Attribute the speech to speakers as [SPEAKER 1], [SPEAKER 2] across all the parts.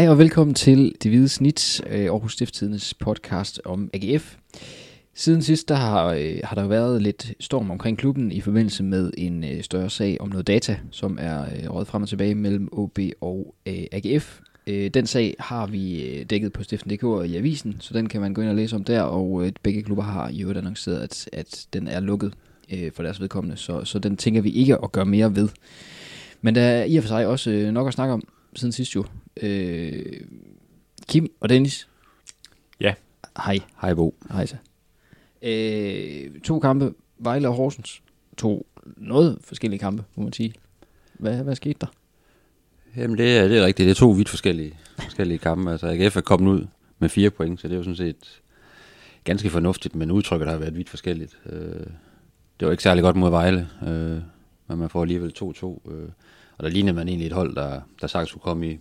[SPEAKER 1] Hej og velkommen til Det Hvide Snit, øh, Aarhus Stifttidens podcast om AGF. Siden sidst der har, øh, har der været lidt storm omkring klubben i forbindelse med en øh, større sag om noget data, som er øh, frem og tilbage mellem OB og øh, AGF. Øh, den sag har vi øh, dækket på stiften.dk og i avisen, så den kan man gå ind og læse om der, og øh, begge klubber har i øvrigt annonceret, at, at den er lukket øh, for deres vedkommende, så, så den tænker vi ikke at gøre mere ved. Men der er i og for sig også øh, nok at snakke om siden sidst jo. Øh, Kim og Dennis.
[SPEAKER 2] Ja.
[SPEAKER 1] Hej.
[SPEAKER 3] Hej Bo.
[SPEAKER 1] Hej så. Øh, to kampe, Vejle og Horsens. To noget forskellige kampe, må man sige. Hvad, hvad skete der?
[SPEAKER 3] Jamen det er, det er rigtigt, det er to vidt forskellige, forskellige kampe. Altså AGF er kommet ud med fire point, så det er jo sådan set ganske fornuftigt, men udtrykket har været vidt forskelligt. Øh, det var ikke særlig godt mod Vejle, øh, men man får alligevel 2-2. Øh, og der lignede man egentlig et hold, der, der sagtens kunne komme i,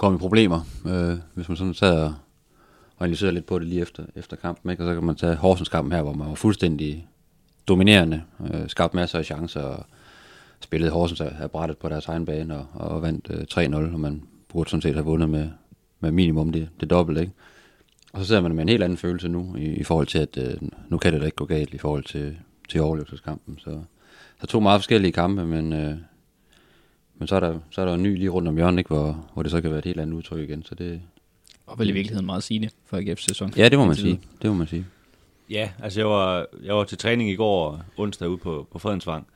[SPEAKER 3] komme i problemer, øh, hvis man sådan sad og, og analyserede lidt på det lige efter, efter kampen. Ikke? Og så kan man tage Horsens kampen her, hvor man var fuldstændig dominerende, øh, skabte masser af chancer og spillede Horsens af brættet på deres egen bane og, og vandt øh, 3-0, og man burde sådan set have vundet med, med minimum det, det dobbelt, ikke? Og så sidder man med en helt anden følelse nu, i, i forhold til, at øh, nu kan det da ikke gå galt i forhold til, til overlevelseskampen. Så, så to meget forskellige kampe, men, øh, men så, er der, så er der en ny lige rundt om hjørnet, ikke? Hvor, hvor det så kan være et helt andet udtryk igen. Så det,
[SPEAKER 1] Og vel i virkeligheden meget sigende for AGF's sæson.
[SPEAKER 3] ja, det må man sige. Det må man sige.
[SPEAKER 2] Ja, altså jeg var, jeg var til træning i går onsdag ude på, på Fredensvang,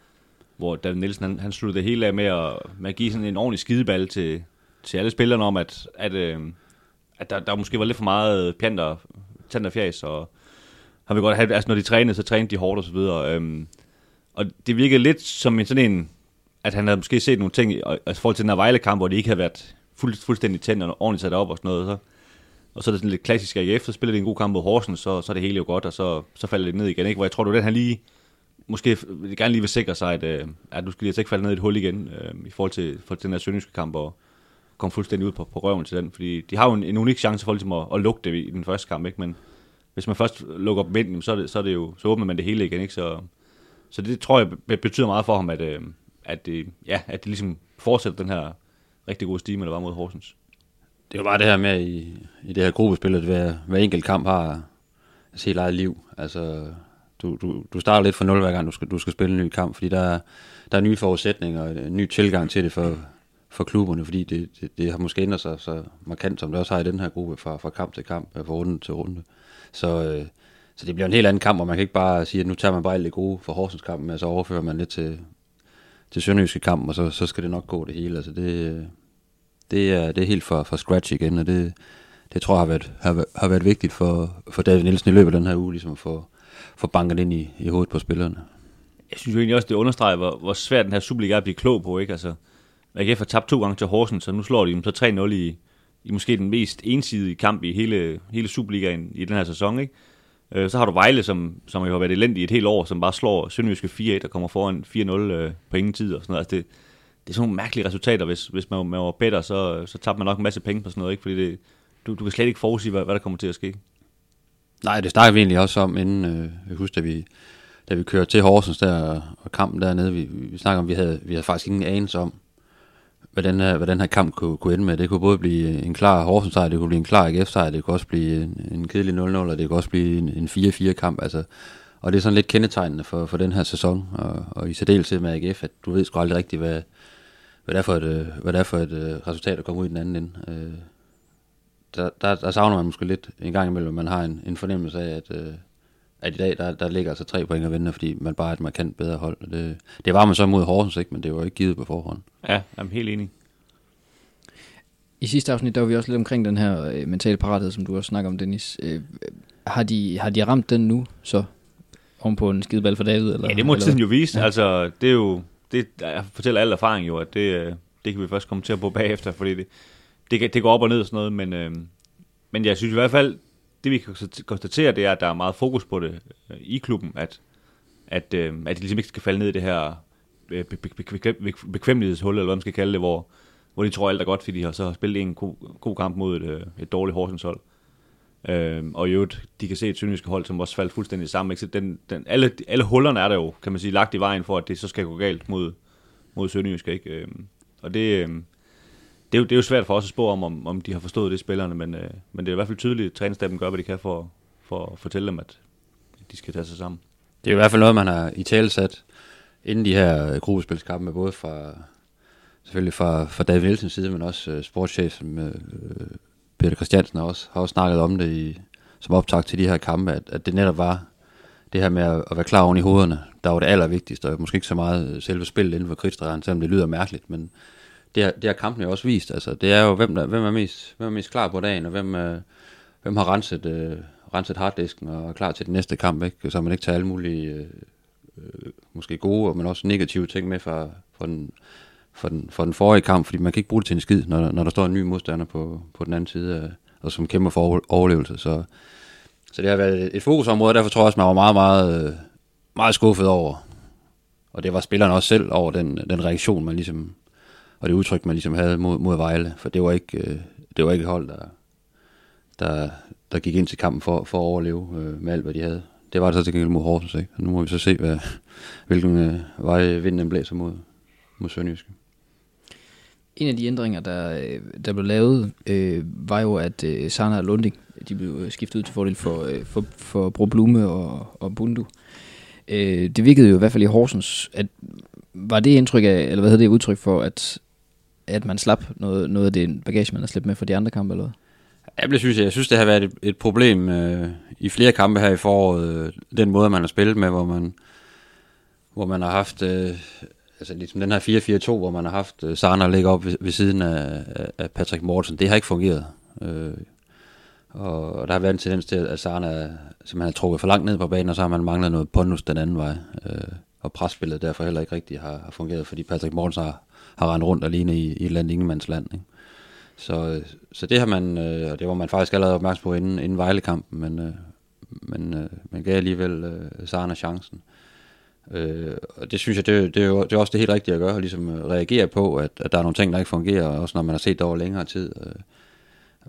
[SPEAKER 2] hvor David Nielsen han, han sluttede det hele af med at, med at give sådan en ordentlig skideball til, til alle spillerne om, at, at, øh, at der, der måske var lidt for meget pjanter, tand og fjæs, og han vil godt have, altså når de trænede, så trænede de hårdt og så videre. Øhm, og det virkede lidt som en sådan en, at han havde måske set nogle ting, i altså forhold til den her Vejle-kamp, hvor de ikke havde været fuld, fuldstændig tændt og ordentligt sat op og sådan noget, så, og så er det sådan lidt klassisk AGF, så spiller de en god kamp mod Horsens, så, så er det hele jo godt, og så, så falder det ned igen, ikke? Hvor jeg tror, det var den, han lige, måske gerne lige vil sikre sig, at, øh, at du skal lige altså ikke falde ned i et hul igen, øh, i forhold til, for den her sønderjyske kamp, og komme fuldstændig ud på, på røven til den, fordi de har jo en, en unik chance for ligesom at, at lukke det i den første kamp, ikke? Men hvis man først lukker op ind, så, er det, så, er det jo, så åbner man det hele igen, ikke? Så, så det tror jeg betyder meget for ham, at, øh, at, det, ja, at det ligesom fortsætter den her rigtig gode stime, der var mod Horsens.
[SPEAKER 3] Det er jo bare det her med i, i det her gruppespil, at hver, hver enkelt kamp har sit helt eget liv. Altså, du, du, du starter lidt fra nul hver gang, du skal, du skal spille en ny kamp, fordi der, er- der er nye forudsætninger og en ny tilgang til det for, for klubberne, fordi det, det, det har måske ændret sig så markant, som det også har i den her gruppe, fra, fra kamp til kamp, fra runde til runde. Så, øh, så det bliver en helt anden kamp, og man kan ikke bare sige, at nu tager man bare alt det gode for Horsens kampen, og så overfører man lidt til, til Sønderjyske kamp, og så, så skal det nok gå det hele. Altså det, det er, det er helt fra, fra scratch igen, og det, det tror jeg har været, har, været- har været vigtigt for, for David Nielsen i løbet af den her uge, ligesom at få, få banket ind i, i hovedet på spillerne.
[SPEAKER 2] Jeg synes jo egentlig også, det understreger, hvor, hvor svært den her Superliga er at blive klog på, ikke? Altså, AGF har tabt to gange til Horsens, så nu slår de dem så 3-0 i, i måske den mest ensidige kamp i hele, hele Superligaen i den her sæson, ikke? Øh, så har du Vejle, som, som jo har været elendig et helt år, som bare slår Sønderjyske 4-1 og kommer foran 4-0 øh, på ingen tid og sådan noget. Altså det, det er sådan nogle mærkelige resultater, hvis, hvis man, man var bedre, så, så tabte man nok en masse penge på sådan noget, ikke? Fordi det, du, du kan slet ikke forudsige, hvad, hvad der kommer til at ske.
[SPEAKER 3] Nej, det snakker vi egentlig også om, inden øh, jeg husker, da vi, da vi kørte til Horsens der, og, kampen dernede, vi, vi, vi snakker om, vi havde, vi havde faktisk ingen anelse om, hvad den her, hvad den her kamp kunne, kunne ende med. Det kunne både blive en klar Horsens sejr, det kunne blive en klar AGF sejr, det kunne også blive en, en kedelig 0-0, og det kunne også blive en, en 4-4 kamp. Altså, og det er sådan lidt kendetegnende for, for den her sæson, og, og i særdeleshed med AGF, at du ved sgu aldrig rigtigt, hvad, hvad det er for et, hvad det er for et uh, resultat, der kommer ud i den anden ende. Øh, der, der, der savner man måske lidt en gang imellem, at man har en, en fornemmelse af, at, øh, at i dag, der, der ligger altså tre point at vinde, fordi man bare er et markant bedre hold. Og Det, det var man så mod Horsens, ikke? men det var ikke givet på forhånd.
[SPEAKER 2] Ja, jeg er helt enig.
[SPEAKER 1] I sidste afsnit, der var vi også lidt omkring den her øh, mentale parathed, som du også snakker om, Dennis. Øh, har, de, har de ramt den nu, så? Om på en skideball for David? Eller,
[SPEAKER 2] Ja, det må
[SPEAKER 1] eller
[SPEAKER 2] tiden
[SPEAKER 1] hvad?
[SPEAKER 2] jo vise.
[SPEAKER 1] Ja.
[SPEAKER 2] Altså, det er jo, det jeg fortæller al erfaring jo, at det, øh, det kan vi først komme til at på bagefter, fordi det, det, det går op og ned og sådan noget, men, øh, men jeg synes i hvert fald, det vi kan konstatere, det er, at der er meget fokus på det øh, i klubben, at, at, øh, at de ligesom ikke skal falde ned i det her øh, be- be- bekvemmelighedshul, eller hvad man skal kalde det, hvor, hvor de tror alt er godt, fordi de har så spillet en god, god kamp mod et, øh, et dårligt Horsens hold. Øh, og i øvrigt, de kan se et sønderjyske hold, som også faldt fuldstændig sammen. Ikke? Så den, den, alle, alle hullerne er der jo, kan man sige, lagt i vejen for, at det så skal gå galt mod, mod Sønderjyske. Ikke? Øh, og det, øh, det, er jo, det er jo svært for os at spå om, om, om de har forstået det, spillerne, men, øh, men det er i hvert fald tydeligt, at træningsstaben gør, hvad de kan for, for at fortælle dem, at de skal tage sig sammen.
[SPEAKER 3] Det er i hvert fald noget, man har i tale sat inden de her øh, gruppespilskampe, både fra, selvfølgelig fra, fra David Nielsens side, men også øh, uh, sportschef øh, Peter Christiansen har også, har også snakket om det i, som optag til de her kampe, at, at det netop var det her med at, at være klar oven i hovederne, der var det allervigtigste, og måske ikke så meget øh, selve spillet inden for krigsdrejeren, selvom det lyder mærkeligt, men det har, det har kampen jo også vist. Altså, det er jo, hvem, der, hvem, er mest, hvem er mest klar på dagen, og hvem, øh, hvem har renset, øh, renset harddisken og er klar til den næste kamp, ikke? så man ikke tager alle mulige øh, øh, måske gode, men også negative ting med fra, fra, den, fra, den, fra den forrige kamp, fordi man kan ikke bruge det til en skid, når, når der står en ny modstander på, på den anden side, og som kæmper for overlevelse. Så, så det har været et fokusområde, og derfor tror jeg også, man var meget, meget, øh, meget skuffet over, og det var spillerne også selv over den, den reaktion, man ligesom og det udtryk, man ligesom havde mod, mod Vejle, for det var ikke, øh, det var ikke et hold, der, der, der gik ind til kampen for, for at overleve øh, med alt, hvad de havde. Det var det så til gengæld mod Horsens, ikke? Og nu må vi så se, hvad, hvilken øh, vej vinden blæser mod, mod Sønderjyske.
[SPEAKER 1] En af de ændringer, der, øh, der blev lavet, øh, var jo, at øh, Sana og Lunding de blev skiftet ud til fordel for, øh, for, for Bro Blume og, og Bundu. Øh, det virkede jo i hvert fald i Horsens, at var det indtryk af, eller hvad hedder det udtryk for, at at man slap noget, noget af det bagage, man har slæbt med for de andre kampe, eller hvad?
[SPEAKER 3] Ja, det synes jeg. Jeg synes, det har været et, et problem øh, i flere kampe her i foråret. Øh, den måde, man har spillet med, hvor man, hvor man har haft... Øh, altså ligesom den her 4-4-2, hvor man har haft øh, Sarner ligge op ved, ved siden af, af Patrick Mortensen. Det har ikke fungeret. Øh, og der har været en tendens til, at Sarna simpelthen har trukket for langt ned på banen, og så har man manglet noget pondus den anden vej. Øh, og presspillet derfor heller ikke rigtig har, har fungeret, fordi Patrick Mortensen har, har rendt rundt alene i, i et eller andet ingemandsland. Ikke? Så, så det har man, øh, og det var man faktisk allerede opmærksom på inden, inden Vejle-kampen, men, øh, men øh, man gav alligevel øh, Sarna chancen. Øh, og det synes jeg, det, det, er jo, det er også det helt rigtige at gøre, ligesom øh, reagere på, at, at der er nogle ting, der ikke fungerer, også når man har set det over længere tid.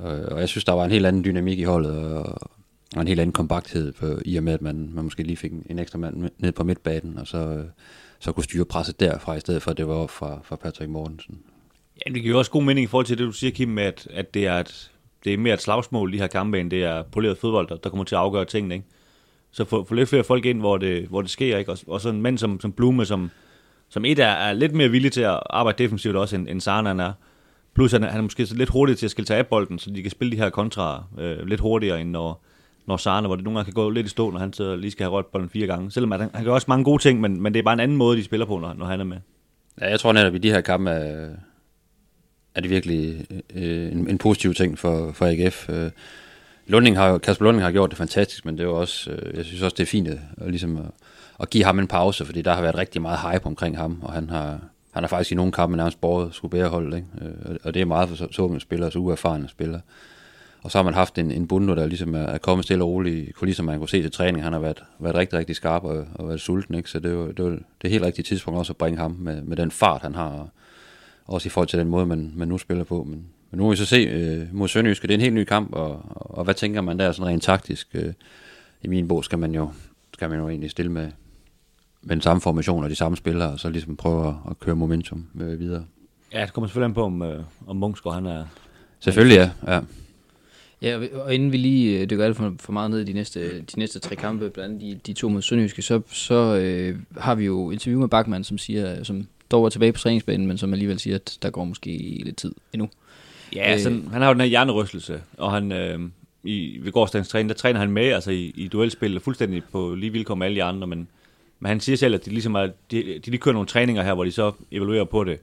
[SPEAKER 3] Øh, og jeg synes, der var en helt anden dynamik i holdet, og, og en helt anden kompakthed, på, i og med, at man, man måske lige fik en, ekstra mand ned på midtbanen, og så, øh, så kunne styre presset derfra, i stedet for at det var fra, fra Patrick Mortensen.
[SPEAKER 2] Ja, det giver også god mening i forhold til det, du siger, Kim, med at, at det, er et, det er mere et slagsmål, de her kampe, end det er poleret fodbold, der, der kommer til at afgøre tingene. Ikke? Så få, få lidt flere folk ind, hvor det, hvor det sker, ikke? Og, og så en mand som, som Blume, som, som et er, er lidt mere villig til at arbejde defensivt også, end, end Sarnan er. Plus han, han er måske lidt hurtigere til at skille sig af bolden, så de kan spille de her kontra øh, lidt hurtigere, end når, når Sarne, hvor det nogle gange kan gå lidt i stå, når han så lige skal have rødt bolden fire gange. Selvom han, han gør også mange gode ting, men, men det er bare en anden måde, de spiller på, når, når han er med.
[SPEAKER 3] Ja, jeg tror netop, at i de her kampe er, er det virkelig øh, en, en positiv ting for, for AGF. Øh, Lunding har, Kasper Lunding har gjort det fantastisk, men det er også, øh, jeg synes også, det er fint øh, at, ligesom at, at give ham en pause, fordi der har været rigtig meget hype omkring ham, og han har, han har faktisk i nogle kampe nærmest båret skulle bære holdet, ikke? Øh, og det er meget for så så spillere, så uerfarne spillere. Og så har man haft en, en bundo, der ligesom er kommet stille og roligt, ligesom man kunne se til træning. Han har været, været rigtig, rigtig skarp og, og været sulten, ikke? så det er jo det, er, det er helt rigtigt tidspunkt også at bringe ham med, med den fart, han har, og også i forhold til den måde, man, man nu spiller på. Men, men nu må vi så se øh, mod Sønderjyske, det er en helt ny kamp, og, og hvad tænker man der sådan rent taktisk? Øh, I min bog skal man jo, skal man jo egentlig stille med, med den samme formation og de samme spillere, og så ligesom prøve at, at køre momentum øh, videre.
[SPEAKER 2] Ja, det kommer selvfølgelig an på, om, øh, om Munchsgaard han er...
[SPEAKER 3] Selvfølgelig, ja. ja.
[SPEAKER 1] Ja, og inden vi lige øh, dykker alt for, for meget ned i de næste, de næste tre kampe, blandt andet de, de to mod Sønderjyske, så, så øh, har vi jo interview med Bachmann, som siger, som dog er tilbage på træningsbanen, men som alligevel siger, at der går måske lidt tid endnu.
[SPEAKER 2] Ja, øh, altså, han har jo den her hjernerystelse, og han, øh, i, ved gårdsdagens træning, der træner han med altså i, i duelspil, fuldstændig på lige vilkår med alle de andre, men, men han siger selv, at de ligesom er, de, de, de kører nogle træninger her, hvor de så evaluerer på det,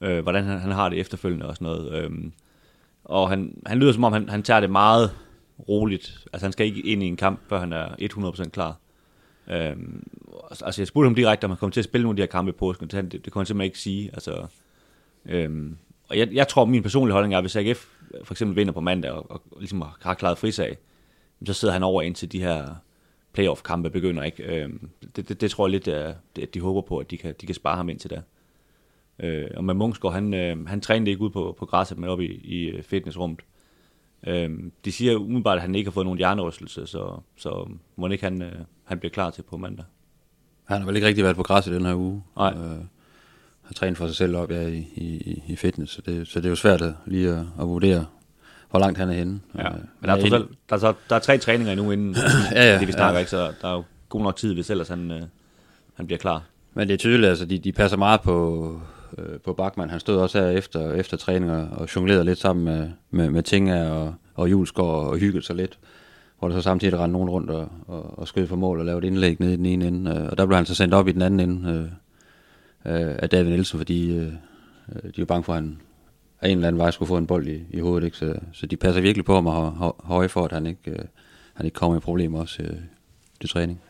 [SPEAKER 2] øh, hvordan han, han har det efterfølgende og sådan noget. Øh, og han, han lyder som om, han, han tager det meget roligt. Altså han skal ikke ind i en kamp, før han er 100% klar. Øhm, altså jeg spurgte ham direkte, om han kommer til at spille nogle af de her kampe i påsken. Det, det, det kunne han simpelthen ikke sige. Altså, øhm, og jeg, jeg tror, min personlige holdning er, at hvis AGF for eksempel vinder på mandag, og, og ligesom har klaret frisag, så sidder han over indtil de her playoff-kampe begynder. Ikke? Øhm, det, det, det, tror jeg lidt, at de håber på, at de kan, de kan spare ham ind til. Øh, og med Munchsgaard, han, øh, han trænede ikke ud på, på græsset, men oppe i, i øh, fitnessrummet. Øh, de siger umiddelbart, at han ikke har fået nogen hjernerystelse, så, så må ikke han, øh, han bliver klar til på mandag.
[SPEAKER 3] Han har vel ikke rigtig været på græsset den her uge. Nej. Øh, har trænet for sig selv op ja, i, i, i fitness. Så det, så det er jo svært at, lige at, at vurdere, hvor langt han er henne.
[SPEAKER 2] Ja.
[SPEAKER 3] Øh,
[SPEAKER 2] Men der er, alt- der, er, så, der er tre træninger endnu inden
[SPEAKER 3] Ja, ja,
[SPEAKER 2] det, vi snakker,
[SPEAKER 3] ja.
[SPEAKER 2] ikke? Så der er jo god nok tid, hvis ellers han, øh, han bliver klar.
[SPEAKER 3] Men det er tydeligt, altså de, de passer meget på, øh, på Bachmann. Han stod også her efter, efter træning og, og jonglerede lidt sammen med, med, med Tinga og, og Julesgaard og hyggede sig lidt. Hvor der så samtidig rendte nogen rundt og, og, og skød for mål og lavede et indlæg nede i den ene ende. Øh, Og der blev han så sendt op i den anden ende øh, øh, af David Nielsen, fordi øh, øh de var bange for, at han af en eller anden vej skulle få en bold i, i hovedet. Ikke? Så, så de passer virkelig på ham og høje for, at han ikke, øh, han ikke kommer i problemer også øh, til træning.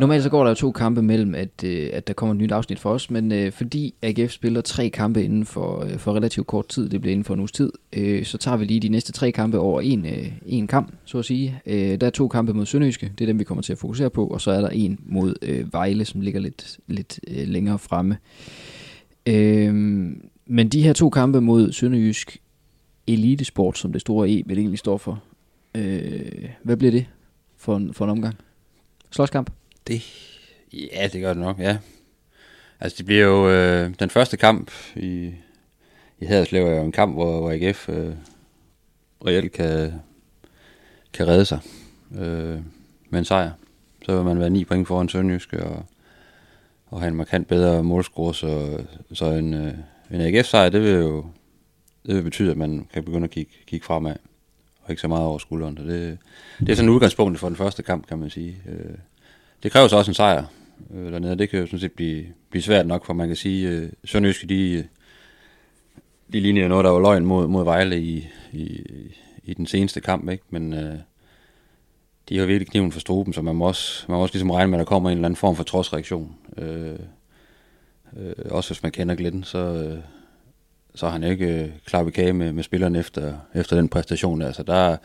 [SPEAKER 1] Normalt så går der jo to kampe mellem, at, øh, at der kommer et nyt afsnit for os, men øh, fordi AGF spiller tre kampe inden for, øh, for relativt kort tid, det bliver inden for en uges tid, øh, så tager vi lige de næste tre kampe over en, øh, en kamp, så at sige. Øh, der er to kampe mod Sønderjyske, det er dem, vi kommer til at fokusere på, og så er der en mod øh, Vejle, som ligger lidt, lidt øh, længere fremme. Øh, men de her to kampe mod Sønderjysk Elitesport, som det store E vil egentlig står for, øh, hvad bliver det for en, for en omgang? Slåskamp?
[SPEAKER 3] Det, ja, det gør det nok, ja. Altså, det bliver jo øh, den første kamp i, i Haderslev er jo en kamp, hvor, hvor AGF øh, reelt kan, kan redde sig øh, med en sejr. Så vil man være 9 point foran Sønderjysk og, og have en markant bedre målscore, så, så en, øh, en AGF-sejr, det vil jo det vil betyde, at man kan begynde at kigge, kigge fremad, og ikke så meget over skulderen. Så det, det er sådan udgangspunktet for den første kamp, kan man sige. Øh, det kræver så også en sejr øh, dernede, det kan jo sådan set blive, blive svært nok, for man kan sige, øh, Sønderjyske, de, øh, de lignede jo noget, der var løgn mod, mod Vejle i, i, i den seneste kamp, ikke? men øh, de har virkelig kniven for struben, så man må også, man må også ligesom regne med, at der kommer en eller anden form for trodsreaktion. Øh, øh, også hvis man kender Glenn, så, øh, så har han ikke øh, klar ved kage med, med spillerne efter, efter den præstation. Altså, der,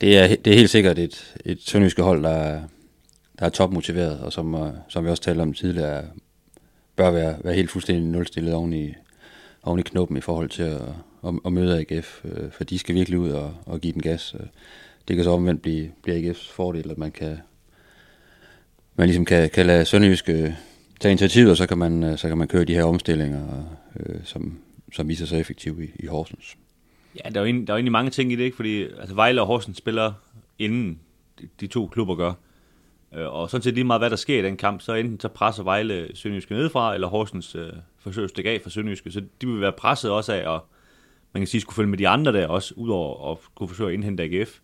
[SPEAKER 3] det, er, det er helt sikkert et, et sønderjyske hold, der, er- der er topmotiveret, og som, øh, som vi også talte om tidligere, bør være, være helt fuldstændig nulstillet oven i, oven i knoppen i forhold til at, at, at møde AGF, øh, for de skal virkelig ud og, og give den gas. Øh. Det kan så omvendt blive, blive AGF's fordel, at man kan, man ligesom kan, kan lade Sønderjyske øh, tage initiativet, og så kan man, øh, så kan man køre de her omstillinger, øh, som, som viser sig effektive i, i Horsens.
[SPEAKER 2] Ja, der er, jo egentlig, der er jo egentlig mange ting i det, ikke? Fordi altså, Vejle og Horsens spiller inden de, de to klubber gør. Øh, og sådan set lige meget, hvad der sker i den kamp, så enten så presser Vejle Sønderjyske nedefra, eller Horsens øh, forsøger at stikke af fra Sønderjyske. Så de vil være presset også af, og man kan sige, skulle følge med de andre der også, udover at kunne forsøge at indhente AGF.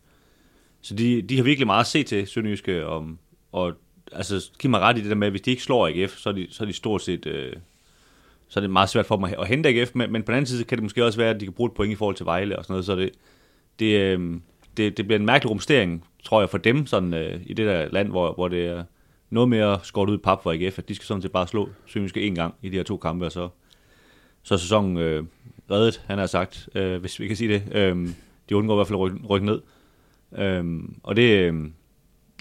[SPEAKER 2] Så de, de har virkelig meget at se til Sønderjyske, og, og altså, giv mig ret i det der med, at hvis de ikke slår AGF, så er de, så er de stort set... Øh, så er det meget svært for dem at, at hente AGF, men, men på den anden side kan det måske også være, at de kan bruge et point i forhold til Vejle og sådan noget, så det, det, øh, det, det bliver en mærkelig rumstering, tror jeg, for dem sådan, øh, i det der land, hvor, hvor det er noget mere skåret ud i pap for AGF, at de skal sådan set bare slå Sønderjyske en gang i de her to kampe, og så, så er sæsonen øh, reddet, han har sagt, øh, hvis vi kan sige det. Øh, de undgår i hvert fald at rykke, rykke ned. Øh, og det, øh,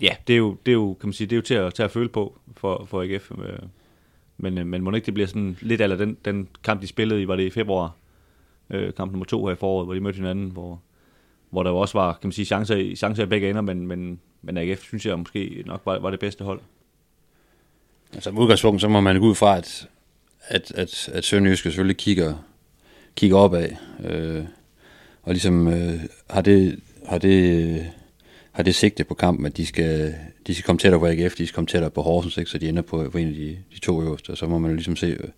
[SPEAKER 2] ja, det er, jo, det er jo, kan man sige, det er jo til at, til at føle på for, for AGF. Øh, men, øh, men må ikke det bliver sådan lidt af den, den kamp, de spillede i, var det i februar, øh, kamp nummer to her i foråret, hvor de mødte hinanden, hvor, hvor der jo også var, kan man sige, chancer, i- chancer i begge ender, men, men, men AGF synes jeg måske nok var, var det bedste hold.
[SPEAKER 3] Altså, med udgangspunkt, så må man gå ud fra, at, at, at, at Sønderjyske selvfølgelig kigger, kigger opad, øh, og ligesom øh, har det, har det, har det sigte på kampen, at de skal, de skal komme tættere på AGF, de skal komme tættere på Horsens, ikke, så de ender på, på en af de, de to øverste, og så må man jo ligesom se, øh,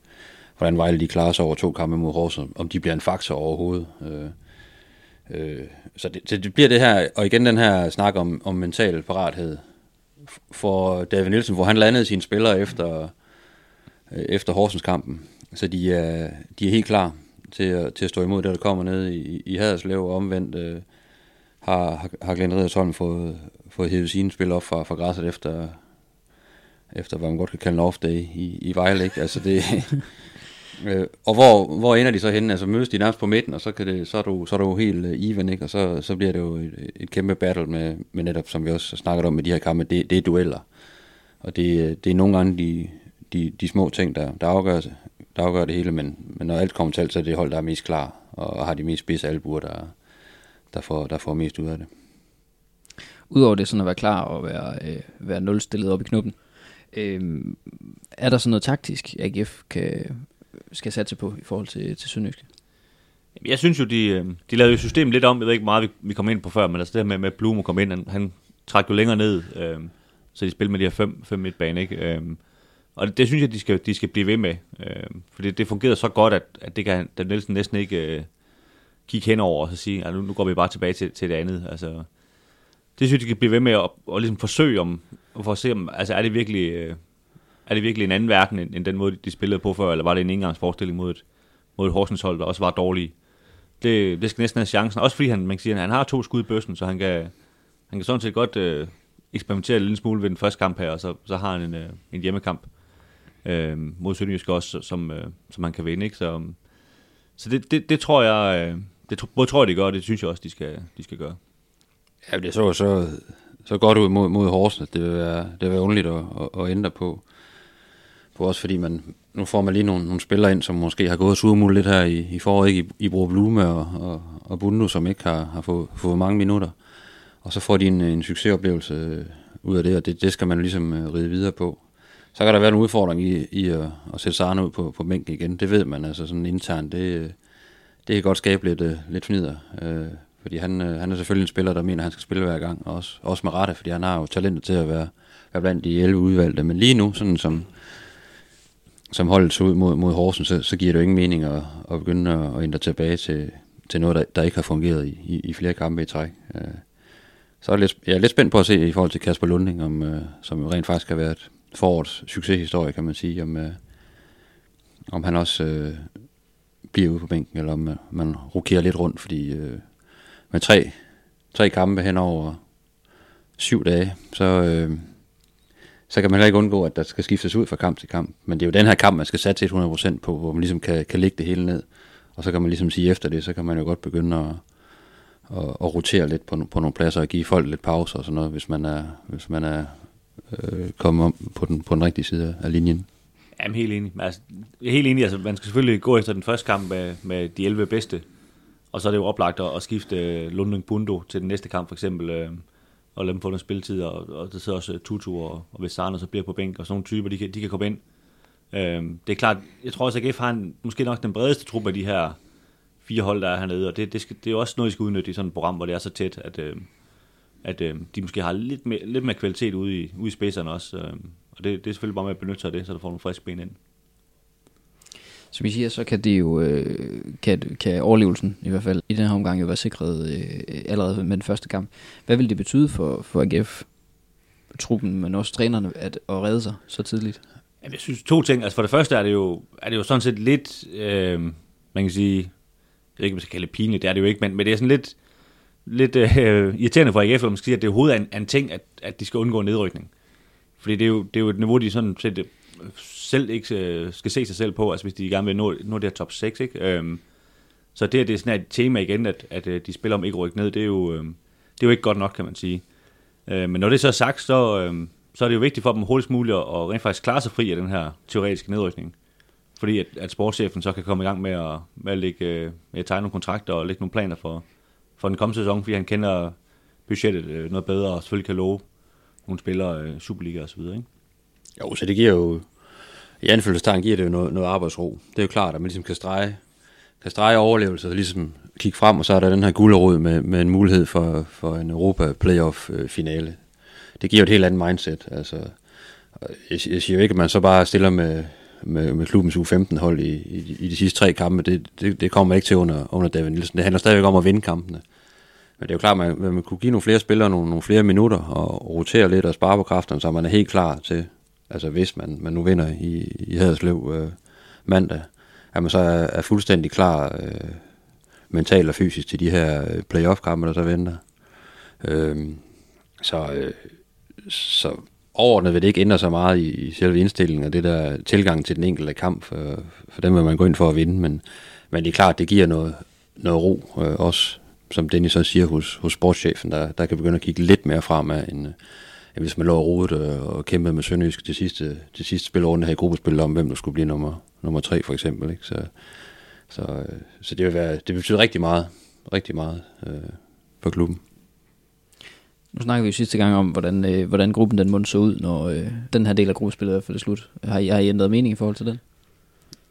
[SPEAKER 3] hvordan Vejle de klarer sig over to kampe mod Horsens, om de bliver en faktor overhovedet. Øh, øh, så, det, så det bliver det her, og igen den her snak om, om mental parathed, for David Nielsen, hvor han landede sine spillere efter, øh, efter Horsens kampen. Så de er, de er helt klar til at, til at stå imod det, der kommer ned i, i Haderslev, og omvendt øh, har, har, Glenn Riddersholm fået, fået hævet sine spil op fra, fra græsset efter, efter, hvad man godt kan kalde en off-day i, i Vejle. Ikke? Altså det, øh, og hvor, hvor ender de så henne? Altså mødes de nærmest på midten, og så, kan det, så, er, du, så er du helt øh, even, ikke? og så, så bliver det jo et, et kæmpe battle med, med netop, som vi også snakket om med de her kampe, det, det er dueller. Og det, øh, det er nogle gange de, de, de små ting, der, der, afgør, der afgør det hele, men, men når alt kommer til alt, så er det hold, der er mest klar, og har de mest spidse albuer, der, der, får, der får mest ud af det.
[SPEAKER 1] Udover det sådan at være klar og være, øh, være nulstillet op i knuppen, øh, er der sådan noget taktisk, AGF kan, skal satse på i forhold til, til Sønderjyske?
[SPEAKER 2] Jeg synes jo, de, øh, de lavede jo systemet lidt om. Jeg ved ikke meget, vi, vi kom ind på før, men altså det her med, med Blume kom ind, han, han trak jo længere ned, øh, så de spillede med de her fem, fem midtbane, ikke? Øh, og det, det, synes jeg, de skal, de skal blive ved med, øh, for det, det fungerede så godt, at, at det kan Dan Nielsen næsten ikke øh, kigge hen over og så sige, at nu, nu går vi bare tilbage til, til det andet. Altså, det synes jeg, de skal blive ved med at, og ligesom forsøge om, for at se, om, altså er det virkelig, øh, er det virkelig en anden verden, end, end den måde, de spillede på før, eller var det en engangsforestilling mod et, mod et Horsens hold, der også var dårlige. Det, det skal næsten have chancen, også fordi han, man kan sige, at han har to skud i bøssen, så han kan, han kan sådan set godt øh, eksperimentere en lille smule ved den første kamp her, og så, så har han en, øh, en hjemmekamp øh, mod Sønderjysk også, som, øh, som han kan vinde. Ikke? Så, um, så det, det, det tror jeg, øh, det både tror jeg, de gør, og det synes jeg også, de skal, de skal gøre.
[SPEAKER 3] Ja, det så så, så godt ud mod, mod Horsens. Det vil være, det vil være underligt at, at, at ændre på på også fordi man, nu får man lige nogle, nogle spillere ind, som måske har gået surmul lidt her i, i foråret, ikke? I, i Bro Blume og, og, og Bundu, som ikke har, har fået, fået mange minutter. Og så får de en, en succesoplevelse øh, ud af det, og det, det skal man ligesom øh, ride videre på. Så kan der være en udfordring i, i at, at sætte Sarne ud på, på mængden igen. Det ved man altså sådan internt. Det, øh, det kan godt skabe lidt, lidt fnider. Øh, fordi han, han er selvfølgelig en spiller, der mener, at han skal spille hver gang. Og også, også med rette, fordi han har jo talentet til at være, være blandt de 11 udvalgte. Men lige nu, sådan som, som holdet så ud mod, mod Horsen, så, så giver det jo ingen mening at, at begynde at, at ændre tilbage til, til noget, der, der ikke har fungeret i, i, i flere kampe i træk. Øh, så er jeg, lidt, jeg er lidt spændt på at se i forhold til Kasper Lunding, om, øh, som jo rent faktisk har været forårets succeshistorie, kan man sige, om, øh, om han også øh, bliver ude på bænken, eller om øh, man rokerer lidt rundt, fordi øh, med tre, tre kampe hen over syv dage, så, øh, så kan man heller ikke undgå, at der skal skiftes ud fra kamp til kamp. Men det er jo den her kamp, man skal satse 100% på, hvor man ligesom kan, kan lægge det hele ned. Og så kan man ligesom sige efter det, så kan man jo godt begynde at, at, at rotere lidt på, på nogle pladser og give folk lidt pause og sådan noget, hvis man er, hvis man er øh, kommet om på den, på den rigtige side af linjen.
[SPEAKER 2] Jamen, helt enig. Altså, jeg er helt enig. Altså, man skal selvfølgelig gå efter den første kamp med, med de 11 bedste, og så er det jo oplagt at, at skifte Lundning Lunding Bundo til den næste kamp, for eksempel, øh, og lade dem få noget spilletid, og, og der sidder også øh, Tutu, og, og hvis så bliver på bænk, og sådan nogle typer, de kan, de kan komme ind. Øhm, det er klart, jeg tror også, at AGF har en, måske nok den bredeste trup af de her fire hold, der er hernede, og det, det, skal, det er også noget, I skal udnytte i sådan et program, hvor det er så tæt, at, øh, at øh, de måske har lidt mere, lidt mere kvalitet ude i, ude i spidserne også. Øh, og det, det er selvfølgelig bare med at benytte sig af det, så der får nogle friske ben ind.
[SPEAKER 1] Som I siger, så kan det jo, øh, kan, kan overlevelsen i hvert fald i den her omgang jo være sikret øh, allerede med den første kamp. Hvad vil det betyde for, for AGF, truppen, men også trænerne, at, at redde sig så tidligt?
[SPEAKER 2] Jamen, jeg synes to ting. Altså for det første er det jo, er det jo sådan set lidt, øh, man kan sige, jeg ved ikke, om man skal kalde det pinligt, det er det jo ikke, men, men det er sådan lidt, lidt øh, irriterende for AGF, at man skal sige, at det overhovedet er en, en ting, at, at de skal undgå nedrykning. Fordi det er jo, det er jo et niveau, de sådan set selv ikke øh, skal se sig selv på, altså hvis de gerne vil nå, nå det her top 6, ikke? Øhm, så det, det er sådan et tema igen, at, at øh, de spiller om ikke rykke ned, det er, jo, øhm, det er jo ikke godt nok, kan man sige. Øh, men når det så er sagt, så, øhm, så er det jo vigtigt for dem hurtigst muligt at, at rent faktisk klare sig fri af den her teoretiske nedrykning. Fordi at, at sportschefen så kan komme i gang med at, med at, lægge, øh, med at tegne nogle kontrakter og lægge nogle planer for, for den kommende sæson, fordi han kender budgettet noget bedre og selvfølgelig kan love nogle spillere Superliga og så videre, ikke?
[SPEAKER 3] Jo, så det giver jo i anfølgelsestegn giver det jo noget, noget arbejdsro. Det er jo klart, at man ligesom kan strege, kan strege overlevelse og ligesom kigge frem, og så er der den her gulderod med, med en mulighed for, for en Europa playoff øh, finale. Det giver jo et helt andet mindset. Altså, jeg, jeg siger jo ikke, at man så bare stiller med, med, med klubbens U15-hold i, i, i de sidste tre kampe. Det, det, det kommer man ikke til under, under David Nielsen. Det handler stadigvæk om at vinde kampene. Men det er jo klart, at man, man kunne give nogle flere spillere nogle, nogle flere minutter og rotere lidt og spare på kræfterne, så man er helt klar til, altså hvis man, man nu vinder i, i Haderslev øh, mandag, at man så er, er fuldstændig klar øh, mentalt og fysisk til de her øh, playoff-kampe, der så venter. Øh, så, øh, så overordnet vil det ikke ændre så meget i, i selve indstillingen og det der tilgang til den enkelte kamp, for, for dem vil man gå ind for at vinde, men, men det er klart, det giver noget, noget ro, øh, også som Dennis så siger hos, hos sportschefen, der, der kan begynde at kigge lidt mere fremad, end, ja, hvis man lå rodet og, og kæmpede med Sønderjysk til sidste, til sidste spilrunde her i gruppespillet om, hvem der skulle blive nummer, nummer tre for eksempel. Ikke? Så, så, øh, så det, vil være, det betyder rigtig meget, rigtig meget øh, for klubben.
[SPEAKER 1] Nu snakker vi jo sidste gang om, hvordan, øh, hvordan gruppen den mund så ud, når øh, den her del af gruppespillet er for det slut. Har I, har I ændret mening i forhold til den?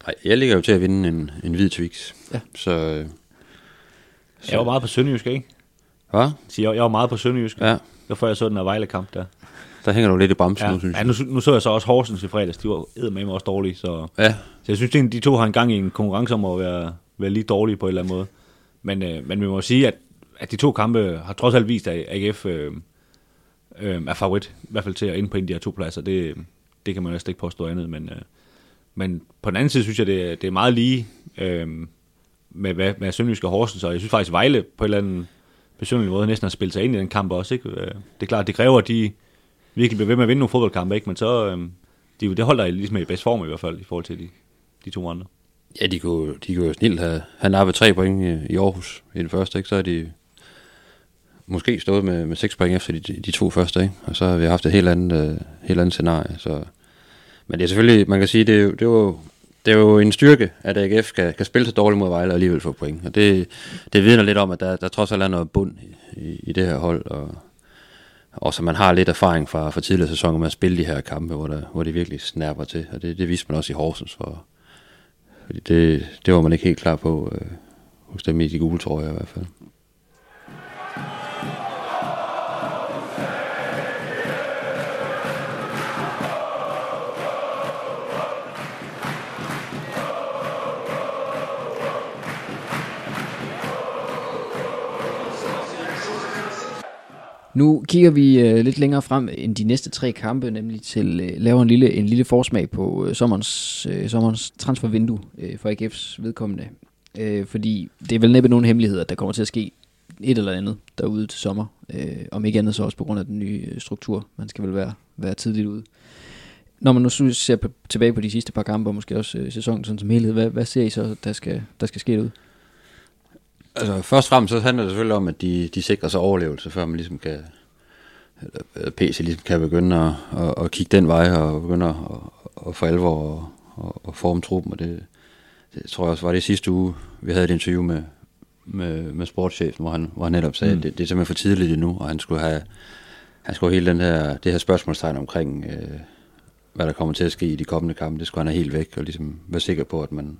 [SPEAKER 3] Nej, jeg ligger jo til at vinde en, en hvid Twix.
[SPEAKER 1] Ja.
[SPEAKER 3] Så, øh, så,
[SPEAKER 2] Jeg var meget på Sønderjysk, ikke?
[SPEAKER 3] Hvad?
[SPEAKER 2] Så jeg, jeg var meget på Sønderjysk.
[SPEAKER 3] Ja,
[SPEAKER 2] Det var før jeg så den her Vejle-kamp der.
[SPEAKER 3] Der hænger du lidt i bremsen
[SPEAKER 2] Ja,
[SPEAKER 3] nu, synes
[SPEAKER 2] ja
[SPEAKER 3] jeg.
[SPEAKER 2] nu, nu, så jeg så også Horsens i fredags. De var eddermame også dårlige, så...
[SPEAKER 3] Ja,
[SPEAKER 2] Så jeg synes, at de to har en gang i en konkurrence om at være, være lige dårlige på en eller anden måde. Men, øh, men vi må sige, at, at de to kampe har trods alt vist, at AGF øh, øh, er favorit. I hvert fald til at ind på en af de her to pladser. Det, det kan man næsten ikke påstå andet. Men, øh, men på den anden side synes jeg, det, er- det er meget lige øh, med, med, med Sønderjysk og Horsens. Og jeg synes faktisk, Vejle på en eller anden besynderlig måde næsten har spillet sig ind i den kamp også. Ikke? Øh, Det er klart, det kræver, at de virkelig bliver ved med at vinde nogle fodboldkampe. Ikke? Men så... Øh, det, det holder jeg ligesom i bedst form i hvert fald, i forhold til de, de to andre.
[SPEAKER 3] ja de, kunne, de kunne jo snilt have, have nappet tre point i, i Aarhus i den første, ikke? så er de måske stået med, med seks point efter de, de to første, ikke? og så har vi haft et helt andet, øh, helt andet scenarie. Så. Men det er selvfølgelig, man kan sige, det er jo, det er jo, det er jo en styrke, at AGF kan, kan spille så dårligt mod Vejle og alligevel få point. Og det, det vidner lidt om, at der, der trods alt er noget bund i, i, i det her hold, og, og så man har lidt erfaring fra, fra tidligere sæsoner med at spille de her kampe, hvor, der, hvor det virkelig snapper til. Og det, det viste man også i Horsens, for, fordi det, det var man ikke helt klar på øh, hos dem i de gule trøjer i hvert fald.
[SPEAKER 1] Nu kigger vi øh, lidt længere frem end de næste tre kampe, nemlig til øh, laver en lille, en lille forsmag på øh, sommerens, øh, sommerens transfervindue øh, for AGF's vedkommende. Øh, fordi det er vel næppe nogen hemmeligheder, at der kommer til at ske et eller andet derude til sommer. Øh, om ikke andet så også på grund af den nye øh, struktur. Man skal vel være, være tidligt ude. Når man nu ser på, tilbage på de sidste par kampe, og måske også øh, sæsonen sådan som helhed, hvad, hvad ser I så, der skal, der skal ske derude?
[SPEAKER 3] Altså først og fremmest så handler det selvfølgelig om, at de, de sikrer sig overlevelse, før man ligesom kan, eller PC ligesom kan begynde at, at, at kigge den vej og begynde at, at, at for alvor at, at forme truppen. Og det, det tror jeg også var det sidste uge, vi havde et interview med, med, med sportschefen, hvor han, hvor han netop sagde, mm. at det, det er simpelthen for tidligt endnu, og han skulle have, han skulle have hele den her, det her spørgsmålstegn omkring, øh, hvad der kommer til at ske i de kommende kampe, det skulle han have helt væk, og ligesom være sikker på, at man,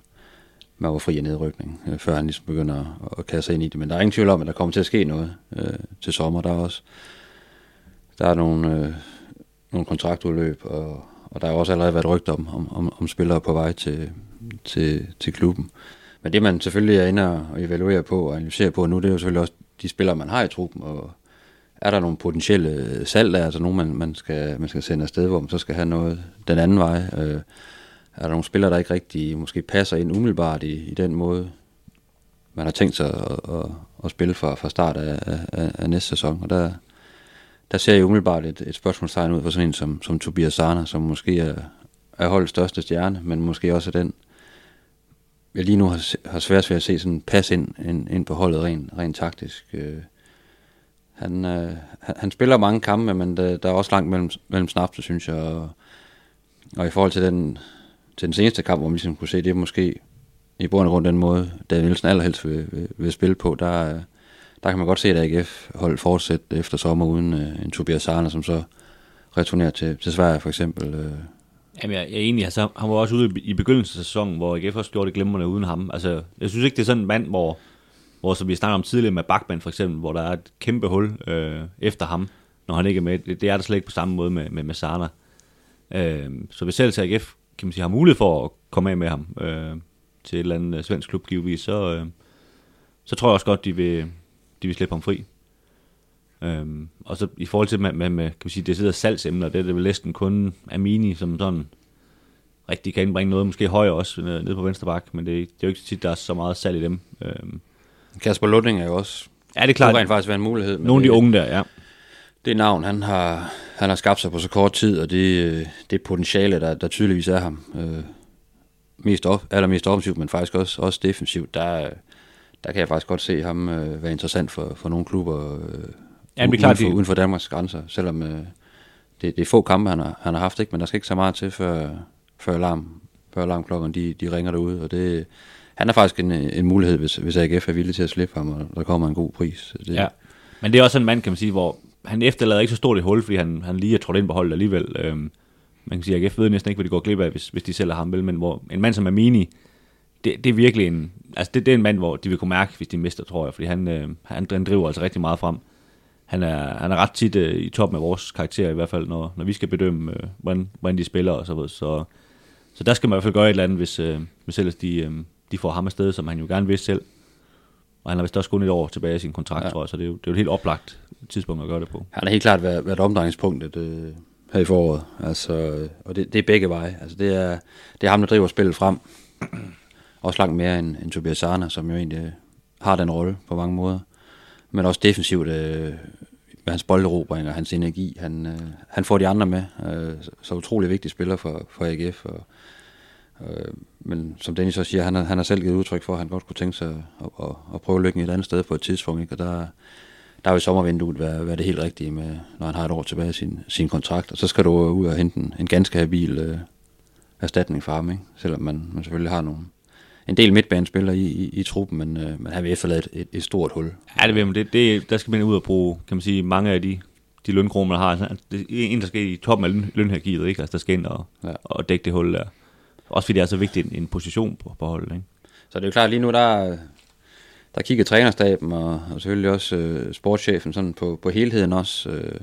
[SPEAKER 3] man var fri af nedrykning, øh, før han ligesom begynder at, at kaste sig ind i det. Men der er ingen tvivl om, at der kommer til at ske noget øh, til sommer. Der er også der er nogle, øh, nogle kontraktudløb, og, og der har også allerede været rygter om, om, om, om spillere på vej til, til, til klubben. Men det man selvfølgelig er inde og evaluere på og analysere på nu, det er jo selvfølgelig også de spillere, man har i truppen, og er der nogle potentielle salg der, altså nogen, man, man, skal, man skal sende afsted, hvor man så skal have noget den anden vej. Øh, er der nogle spillere, der ikke rigtig måske passer ind umiddelbart i, i den måde, man har tænkt sig at, at, at spille fra, fra start af, af, af næste sæson. Og der, der ser jeg umiddelbart et, et spørgsmålstegn ud for sådan en som, som Tobias Sarner, som måske er, er holdets største stjerne, men måske også er den, jeg lige nu har, har svært ved at se sådan pas ind, ind, ind på holdet rent, rent taktisk. Øh, han, øh, han, han spiller mange kampe, men der, der er også langt mellem, mellem snapse, synes jeg. Og, og i forhold til den, til den seneste kamp, hvor man ligesom kunne se, det er måske i bund og grund den måde, David Nielsen allerhelst vil, vil, vil spille på, der, der kan man godt se, at AGF holdt fortsæt efter sommer uden øh, en Tobias Sarner, som så returnerer til, til Sverige for eksempel. Øh.
[SPEAKER 2] Jamen, jeg, jeg er. Altså, han var også ude i, begyndelsen af sæsonen, hvor AGF også gjorde det glimrende uden ham. Altså, jeg synes ikke, det er sådan en mand, hvor, hvor som vi snakker om tidligere med Bachmann for eksempel, hvor der er et kæmpe hul øh, efter ham, når han ikke er med. Det, det er der slet ikke på samme måde med, med, med Sarna. Øh, så hvis selv til AGF kan man sige, har mulighed for at komme af med ham øh, til et eller andet øh, svensk klub, givetvis, så, øh, så tror jeg også godt, de vil, de vil slippe ham fri. Øhm, og så i forhold til med, med, med kan man sige, det sidder salgsemner, det er det vel næsten kun Amini, som sådan rigtig kan indbringe noget, måske højere også øh, nede på venstre bak, men det, er det er jo ikke så tit, der er så meget salg i dem. Øhm,
[SPEAKER 3] Kasper Lunding er jo også,
[SPEAKER 2] ja, det er
[SPEAKER 3] klart,
[SPEAKER 2] klart,
[SPEAKER 3] rent faktisk være en mulighed.
[SPEAKER 2] nogle af de unge der, ja.
[SPEAKER 3] Det navn, han har, han har skabt sig på så kort tid, og det, øh, det potentiale, der, der tydeligvis er ham, øh, mest op, allermest offensivt, men faktisk også, også defensivt, der, der kan jeg faktisk godt se ham øh, være interessant for, for nogle klubber øh,
[SPEAKER 2] Ja,
[SPEAKER 3] uden,
[SPEAKER 2] klart,
[SPEAKER 3] for,
[SPEAKER 2] de-
[SPEAKER 3] uden for Danmarks grænser, selvom, øh, det, det er få kampe, han har, han har haft, ikke? men der skal ikke så meget til, før, før, alarm, før alarmklokken de, de ringer derude, og det, han er faktisk en, en mulighed, hvis, hvis AGF er villig til at slippe ham, og der kommer en god pris.
[SPEAKER 2] Det, ja. Men det er også en mand, kan man sige, hvor han efterlader ikke så stort et hul, fordi han, han lige er trådt ind på holdet alligevel. Øhm, man kan sige, at AGF ved næsten ikke, hvad de går glip af, hvis, hvis de sælger ham, vel? men hvor en mand som Amini, det, det er virkelig en, altså det, det er en mand, hvor de vil kunne mærke, hvis de mister, tror jeg, fordi han, øh, han, han driver altså rigtig meget frem. Han er, han er ret tit øh, i toppen af vores karakter, i hvert fald, når, når vi skal bedømme, øh, hvordan, hvordan de spiller og så videre. Så, så der skal man i hvert fald gøre et eller andet, hvis, øh, hvis ellers de, øh, de får ham afsted, som han jo gerne vil selv. Og han har vist også kun et år tilbage i sin kontrakt, ja. tror jeg, så det er, jo, det er jo et helt oplagt tidspunkt at gøre det på.
[SPEAKER 3] Han har helt klart været, været omdrejningspunktet øh, her i foråret, altså, og det, det er begge veje. Altså, det, er, det er ham, der driver spillet frem, også langt mere end, end Tobias Sarna, som jo egentlig har den rolle på mange måder. Men også defensivt øh, med hans bolderobring og hans energi. Han, øh, han får de andre med. Øh, så utrolig vigtig spiller for, for AGF. Og, øh, men som Dennis også siger, han har, han har selv givet udtryk for, at han godt kunne tænke sig at, at, at prøve lykken et andet sted på et tidspunkt. Ikke? Og der, der vil sommervinduet være, være det helt rigtige, med, når han har et år tilbage i sin, sin kontrakt. Og så skal du ud og hente en, en ganske habil øh, erstatning for ham, ikke? selvom man, man selvfølgelig har nogle, en del midtbanespillere i, i, i truppen, men, øh, men han vil efterlade et, et, stort hul.
[SPEAKER 2] Ja, det vil man. Det, det, der skal man ud og bruge, kan man sige, mange af de, de lønkroner, man har. Altså, det en, der skal i toppen af løn, lønhergivet, ikke? Altså, der skal ind og, ja. og dække det hul der. Også fordi det er så vigtigt en, en position på, på holdet, ikke?
[SPEAKER 3] Så det er jo klart, lige nu der, der kigger trænerstaben og, og selvfølgelig også øh, sportschefen sådan på, på helheden også. Øh,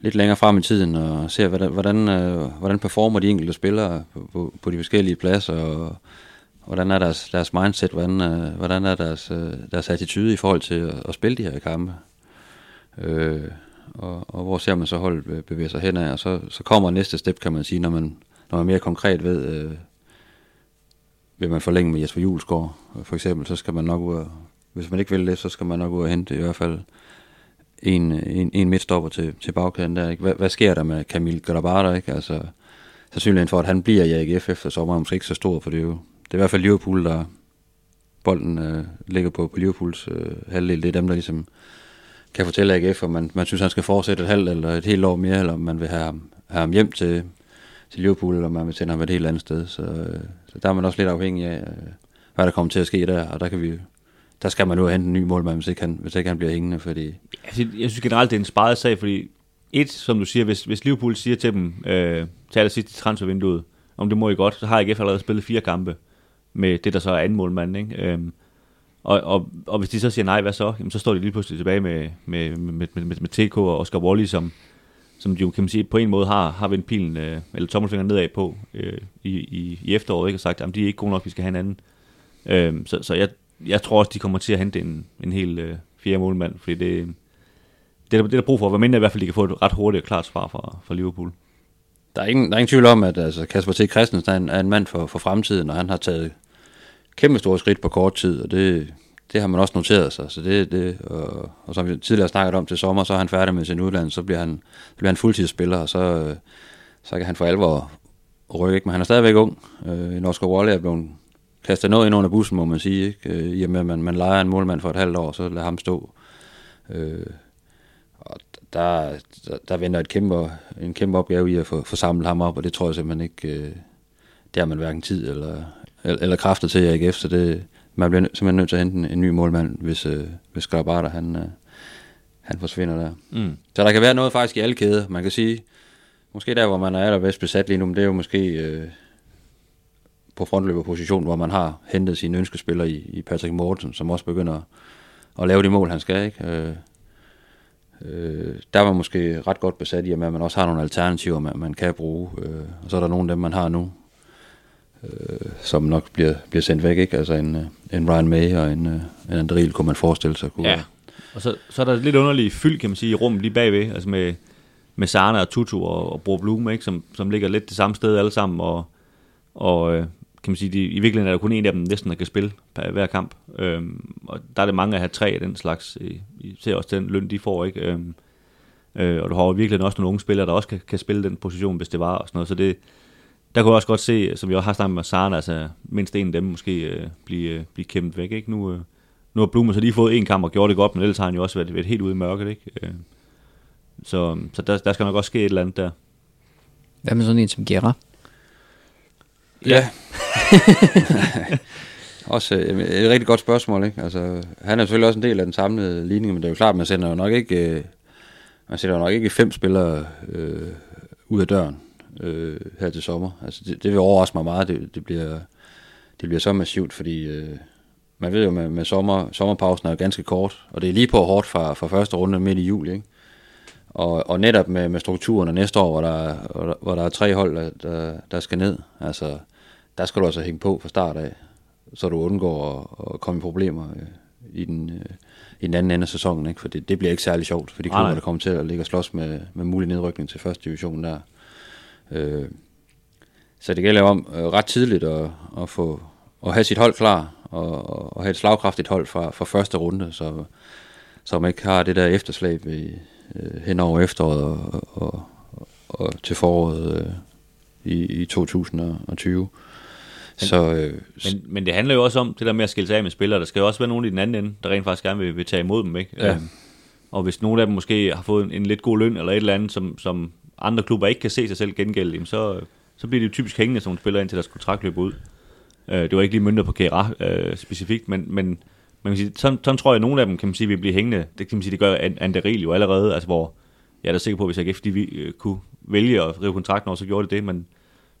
[SPEAKER 3] lidt længere frem i tiden og ser, hvordan, hvordan, øh, hvordan performer de enkelte spillere på, på, på de forskellige pladser, og hvordan er deres, deres mindset, hvordan, øh, hvordan er deres, øh, deres attitude i forhold til at, at spille de her kampe. Øh, og, og hvor ser man så holdet bevæge sig hen af, og så, så kommer næste step, kan man sige, når man, når man mere konkret ved, øh, vil man forlænge med Jesper Julesgaard, øh, for eksempel, så skal man nok ud og, hvis man ikke vil det, så skal man nok ud og hente i hvert fald en, en, en midtstopper til, til bagkæden der. Ikke? Hvad, hvad sker der med Camille Grabada, ikke? Altså, sandsynligheden for, at han bliver i AGF efter sommer, er måske ikke så stor, for det er jo det er i hvert fald Liverpool, der bolden øh, ligger på, på Liverpools øh, halvdel. Det er dem, der ligesom kan fortælle AGF, om man, man synes, han skal fortsætte et halvt eller et helt år mere, eller om man vil have ham, have ham hjem til, til Liverpool, eller man vil sende ham et helt andet sted. Så, øh, så der er man også lidt afhængig af, øh, hvad der kommer til at ske der, og der kan vi der skal man jo hente en ny målmand, hvis ikke han, hvis ikke han bliver hængende, fordi...
[SPEAKER 2] Altså, jeg synes generelt, det er en sparet sag, fordi et, som du siger, hvis, hvis Liverpool siger til dem, øh, til allersidst i transfervinduet, om det må I godt, så har AGF allerede spillet fire kampe med det, der så er anden målmand. Ikke? Øhm, og, og, og hvis de så siger nej, hvad så? Jamen, så står de lige pludselig tilbage med, med, med, med, med, med TK og Oscar Wally, som, som de jo kan man sige, på en måde har, har vendt pilen, øh, eller tommelfingeren nedad på øh, i, i, i efteråret, ikke? og sagt, at de er ikke gode nok, vi skal have en anden. Øh, så så jeg, jeg tror også, de kommer til at hente en, en helt øh, fjerde målmand, fordi det, det, er, det er der brug for, hvad mindre i hvert fald, de kan få et ret hurtigt og klart svar fra, fra Liverpool.
[SPEAKER 3] Der er, ingen, der er ingen tvivl om, at altså, Kasper T. Christensen er en, er en mand for, for fremtiden, og han har taget kæmpe store skridt på kort tid, og det, det har man også noteret sig. Så det, det, og, og som vi tidligere snakket om til sommer, så er han færdig med sin uddannelse, så bliver han, så bliver han fuldtidsspiller, og så, så kan han for alvor rykke. Men han er stadigvæk ung. Øh, Oscar Wally er blevet kastet noget ind under bussen, må man sige. Ikke? Øh, I og med, at man, man leger en målmand for et halvt år, så lader ham stå. Øh, og der, der, der venter et kæmpe, en kæmpe opgave i at få, få samlet ham op, og det tror jeg simpelthen ikke, øh, det har man hverken tid eller, eller kræfter til i AGF, så det, man bliver simpelthen nødt til at hente en, en ny målmand, hvis, øh, hvis Grabata, han, øh, han forsvinder der. Mm. Så der kan være noget faktisk i alle kæder. Man kan sige, måske der, hvor man er allerbedst besat lige nu, men det er jo måske øh, på frontløberposition, hvor man har hentet sine ønskespillere i, i Patrick Mortensen, som også begynder at, at lave de mål, han skal. Ikke? Øh, øh, der er man måske ret godt besat i, at man også har nogle alternativer, man, man kan bruge. Øh, og så er der nogle af dem, man har nu, øh, som nok bliver, bliver sendt væk, ikke? Altså en, øh, en Ryan May og en, øh, en Andril, kunne man forestille sig. Kunne
[SPEAKER 2] ja, og så, så er der lidt underligt fyld, kan man sige, i rummet lige bagved, altså med, med Sarna og Tutu og, og Bro Blume, ikke? Som, som ligger lidt det samme sted alle sammen, og, og øh, kan man sige, de, i virkeligheden er der kun en af dem næsten, der kan spille på hver kamp. Øhm, og der er det mange at have tre af den slags, I ser også den løn, de får, ikke? Øhm, øh, og du har virkelig også nogle unge spillere, der også kan, kan spille den position, hvis det var, og sådan noget. Så det, der kunne jeg også godt se, som vi også har snakket med Sarna, altså mindst en af dem måske øh, blive, øh, blive kæmpet væk. Ikke? Nu, øh, nu har Blume så lige fået en kamp og gjort det godt, men ellers har han jo også været, været helt ude i mørket. Ikke? Øh, Så, så der, der skal nok også ske et eller andet der.
[SPEAKER 1] Hvad med sådan en som Gerard?
[SPEAKER 3] Ja. også øh, et rigtig godt spørgsmål, ikke? Altså, han er selvfølgelig også en del af den samlede ligning, men det er jo klart, man sender jo nok ikke, øh, man sender jo nok ikke fem spillere øh, ud af døren øh, her til sommer. Altså, det, det vil overraske mig meget, det, det bliver, det bliver så massivt, fordi øh, man ved jo, med, med sommer, sommerpausen er jo ganske kort, og det er lige på hårdt fra, fra første runde midt i juli, ikke? Og, og netop med, med strukturen næste år, hvor der, hvor der er tre hold, der, der, der skal ned, altså, der skal du altså hænge på fra start af, så du undgår at, at komme i problemer øh, i den, øh, i den anden ende af sæsonen, ikke? for det, det bliver ikke særlig sjovt for de klubber, der kommer til at ligge og slås med, med mulig nedrykning til første division der. Øh, så det gælder om øh, ret tidligt at, at, få, at have sit hold klar, og, og have et slagkraftigt hold fra, fra første runde, så, så man ikke har det der efterslæb i, øh, hen over efteråret og, og, og til foråret øh, i, i 2020. Men,
[SPEAKER 2] så, øh, men, men det handler jo også om det der med at skille sig af med spillere. Der skal jo også være nogen i den anden ende, der rent faktisk gerne vil, vil tage imod dem. Ikke?
[SPEAKER 3] Ja.
[SPEAKER 2] Øhm, og hvis nogen af dem måske har fået en, en lidt god løn eller et eller andet, som, som andre klubber ikke kan se sig selv gengælde, så, så bliver de jo typisk hængende som spillere indtil deres kontrakt løber ud. Øh, det var ikke lige mønter på Kera øh, specifikt, men, men man kan sige, sådan, sådan tror jeg, at nogle af dem kan man sige, vil blive hængende. Det kan man sige, det gør Anderil jo allerede, altså hvor jeg er da sikker på, hvis AGF de øh, kunne vælge at rive kontrakten over, så gjorde det det, men,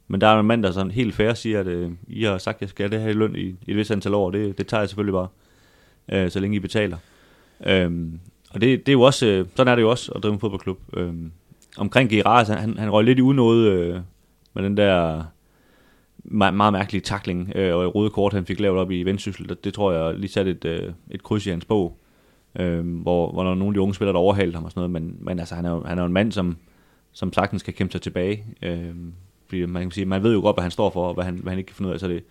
[SPEAKER 2] men der er en mand, der sådan helt fair siger, at øh, I har sagt, at jeg skal have det her i løn i, i et vist antal år, det, det tager jeg selvfølgelig bare, øh, så længe I betaler. Øh, og det, det er jo også, øh, sådan er det jo også at drive en fodboldklub. Øh, omkring Geras, han, han røg lidt i unåde øh, med den der meget, meget mærkelige takling øh, og røde kort, han fik lavet op i Vendsyssel. Det, det tror jeg lige satte et, øh, et kryds i hans bog, øh, hvor, hvor der nogle af de unge spillere, der overhalede ham og sådan noget, men, men altså, han er jo, han er jo en mand, som, som sagtens kan kæmpe sig tilbage. Øh, fordi man kan sige, man ved jo godt, hvad han står for, og hvad han, hvad han ikke kan finde ud af. Så det,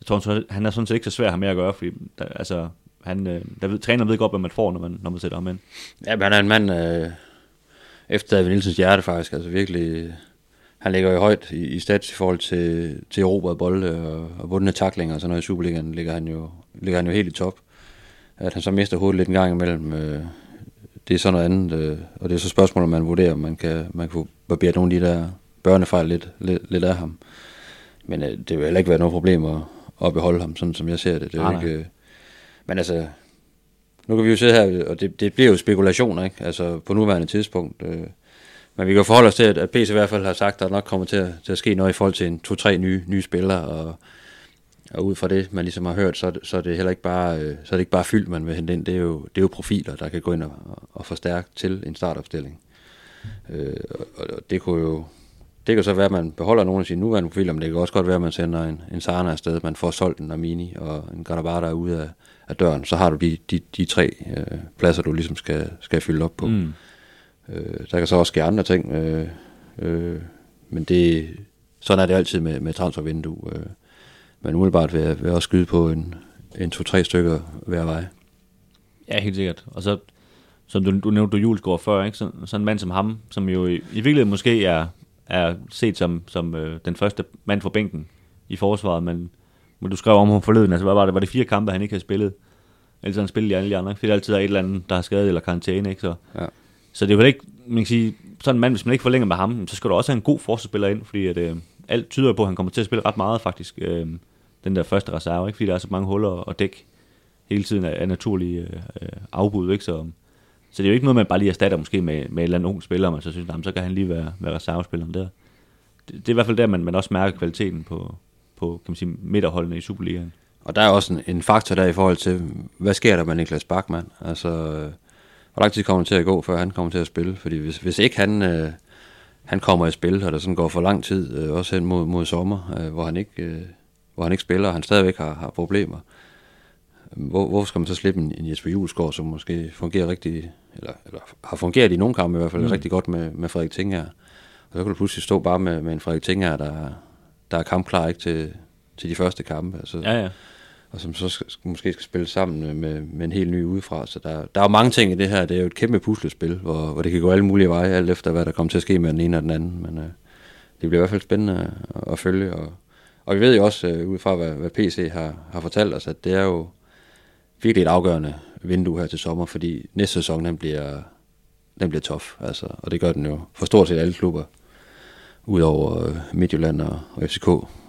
[SPEAKER 2] jeg tror, han er sådan set ikke så svær at have med at gøre, fordi der, altså, han, øh, der ved, træneren ved godt, hvad man får, når man, når man sætter ham ind.
[SPEAKER 3] Ja, men han er en mand øh, efter David Nielsens hjerte faktisk, altså virkelig han ligger jo højt i, i stats i forhold til, til erobrede bolde og, og bundne taklinger og sådan noget i Superligaen, ligger han, jo, ligger han jo helt i top. At han så mister hovedet lidt en gang imellem, øh, det er sådan noget andet, øh, og det er så spørgsmål, om man vurderer, om man kan, man kan få barberet nogle af de der børnefejl lidt, lidt, lidt af ham. Men øh, det vil heller ikke være noget problem at, at beholde ham, sådan som jeg ser det. det er
[SPEAKER 2] nej,
[SPEAKER 3] ikke, øh, men altså, nu kan vi jo sidde her, og det, det bliver jo spekulationer, ikke? Altså på nuværende tidspunkt. Øh, men vi kan forholde os til, at PC i hvert fald har sagt, at der nok kommer til at, til at ske noget i forhold til en to-tre nye, nye spillere, og, og ud fra det, man ligesom har hørt, så, så er det heller ikke bare, øh, så er det ikke bare fyldt, man vil hente ind. Det er jo, det er jo profiler, der kan gå ind og, og forstærke til en startopstilling. Øh, og, og det kunne jo det kan så være, at man beholder nogle af sine nuværende profiler, men det kan også godt være, at man sender en, en Sarna afsted, man får solgt en Armini og en Granabata ude af, af døren, så har du de, de, de tre øh, pladser, du ligesom skal, skal fylde op på. Mm. Øh, der kan så også ske andre ting, øh, øh, men det, sådan er det altid med, med transfervindue. Øh. Men umiddelbart vil jeg, vil jeg også skyde på en, en to-tre stykker hver vej.
[SPEAKER 2] Ja, helt sikkert. Og så, som du, du nævnte, du Julesgaard før, ikke? Så, sådan en mand som ham, som jo i, i virkeligheden måske er, er set som, som øh, den første mand for bænken i forsvaret, men, men du skrev om ham forleden, altså hvad var det, var det fire kampe, han ikke havde spillet? Ellers han spillet i alle de andre, fordi der altid er et eller andet, der har skadet eller karantæne, ikke? Så,
[SPEAKER 3] ja.
[SPEAKER 2] Så det er jo ikke, man kan sige, sådan en mand, hvis man ikke forlænger med ham, så skal du også have en god forsvarsspiller ind, fordi at, øh, alt tyder på, at han kommer til at spille ret meget faktisk, øh, den der første reserve, ikke? fordi der er så mange huller at dække hele tiden af, af naturlige øh, afbud, ikke? Så, så det er jo ikke noget, man bare lige erstatter måske med, med en eller anden ung spiller, man så synes, jamen, så kan han lige være, være reservespilleren der. Det, det, er i hvert fald der, man, man også mærker kvaliteten på, på kan man sige, midterholdene i Superligaen.
[SPEAKER 3] Og der er også en, en faktor der i forhold til, hvad sker der med Niklas Bachmann? Altså, hvor lang tid kommer det til at gå, før han kommer til at spille? Fordi hvis, hvis ikke han, øh, han kommer i spil, og der sådan går for lang tid, øh, også hen mod, mod sommer, øh, hvor, han ikke, øh, hvor han ikke spiller, og han stadigvæk har, har problemer, hvor, hvorfor skal man så slippe en, en Jesper Julesgaard, som måske fungerer rigtig, eller, eller har fungeret i nogle kampe i hvert fald mm. rigtig godt med, med Frederik Tinger. Og så kan du pludselig stå bare med, med en Frederik Tinger, der, der er kampklar ikke til, til de første kampe. Altså,
[SPEAKER 2] ja, ja
[SPEAKER 3] og som så skal, måske skal spille sammen med, med en helt ny udefra. Så der, der er jo mange ting i det her. Det er jo et kæmpe puslespil, hvor, hvor det kan gå alle mulige veje, alt efter hvad der kommer til at ske med den ene og den anden. Men øh, det bliver i hvert fald spændende at, at følge. Og, og vi ved jo også, øh, ud fra hvad, hvad PC har, har fortalt os, at det er jo virkelig et afgørende vindue her til sommer, fordi næste sæson den bliver, den bliver tof. Altså, og det gør den jo for stort set alle klubber, udover øh, Midtjylland og, og FCK.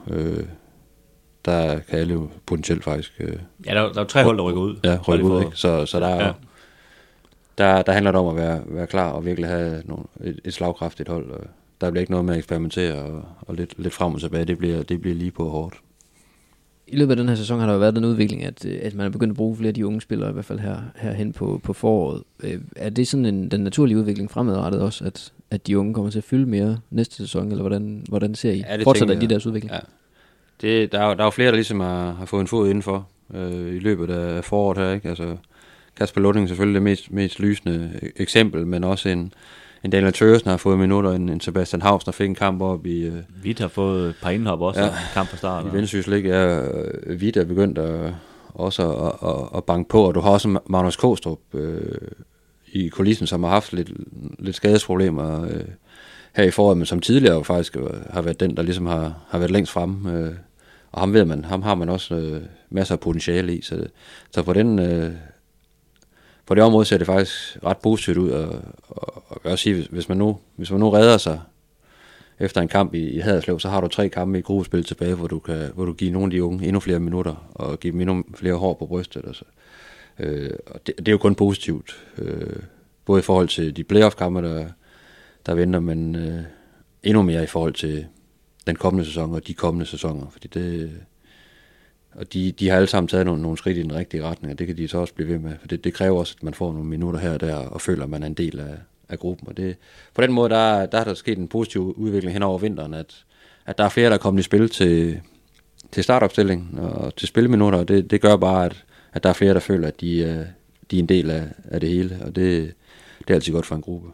[SPEAKER 3] Øh, der kan alle jo potentielt faktisk... Øh,
[SPEAKER 2] Ja, der, er- der er tre hold, der rykker ud.
[SPEAKER 3] Ja,
[SPEAKER 2] Bare
[SPEAKER 3] rykke
[SPEAKER 2] lige
[SPEAKER 3] ud, ikke? Så, så der, er,
[SPEAKER 2] Ja.
[SPEAKER 3] ja. der, der handler det om at være, være klar og virkelig have nogle, et, et slagkraftigt hold. Og der bliver ikke noget med at eksperimentere og, og lidt, lidt frem og tilbage. Det bliver, det bliver lige på hårdt.
[SPEAKER 1] I løbet af den her sæson har der jo været den udvikling, at, øh, at man er begyndt at bruge flere af de unge spillere, i hvert fald her, herhen på, på foråret. Øh, Er det sådan en, den naturlige udvikling fremadrettet også, at, at de unge kommer til at fylde mere næste sæson, eller hvordan, hvordan ser I?
[SPEAKER 3] Ja,
[SPEAKER 1] Fortsætter
[SPEAKER 3] tænker
[SPEAKER 1] de deres udvikling?
[SPEAKER 3] Ja. Det, der, er, der er jo flere, der ligesom har, har fået en fod indenfor øh, i løbet af foråret her. Ikke? Altså, Kasper Lunding selvfølgelig det mest, mest lysende eksempel, men også en, en Daniel Tøresen har fået minutter, en, en Sebastian Hausner fik en kamp op i, øh,
[SPEAKER 2] Vidt har fået et par indhop også,
[SPEAKER 3] Ja.
[SPEAKER 2] ja. kamp fra start.
[SPEAKER 3] I Vendsyssel ikke er øh, vidt er begyndt at, også at, at, at banke på, og du har også Magnus Kostrup øh, i kulissen, som har haft lidt, lidt skadesproblemer øh, her i foråret, men som tidligere faktisk øh, har været den, der ligesom har, har været længst fremme. Øh, og ham ved man, ham har man også øh, masser af potentiale i, så, så på den... Øh, på det område ser det faktisk ret positivt ud, og, og, og jeg vil også sige, hvis, hvis, man nu, hvis man nu redder sig efter en kamp i, i Haderslev, så har du tre kampe i gruppespil tilbage, hvor du kan hvor du giver nogle af de unge endnu flere minutter, og give dem endnu flere hår på brystet. Og, så. Øh, og det, det, er jo kun positivt, øh, både i forhold til de playoff-kampe, der, der venter, men øh, endnu mere i forhold til den kommende sæson og de kommende sæsoner, fordi det, og de, de har alle sammen taget nogle, nogle skridt i den rigtige retning, og det kan de så også blive ved med, for det, det kræver også, at man får nogle minutter her og der, og føler, at man er en del af, af gruppen, og det, på den måde, der, der har der sket en positiv udvikling hen over vinteren, at, at der er flere, der er kommet i spil til, til startopstilling og til spilminutter, og det, det gør bare, at, at der er flere, der føler, at de, er- de er en del af, af det hele, og det, det er altid godt for en gruppe.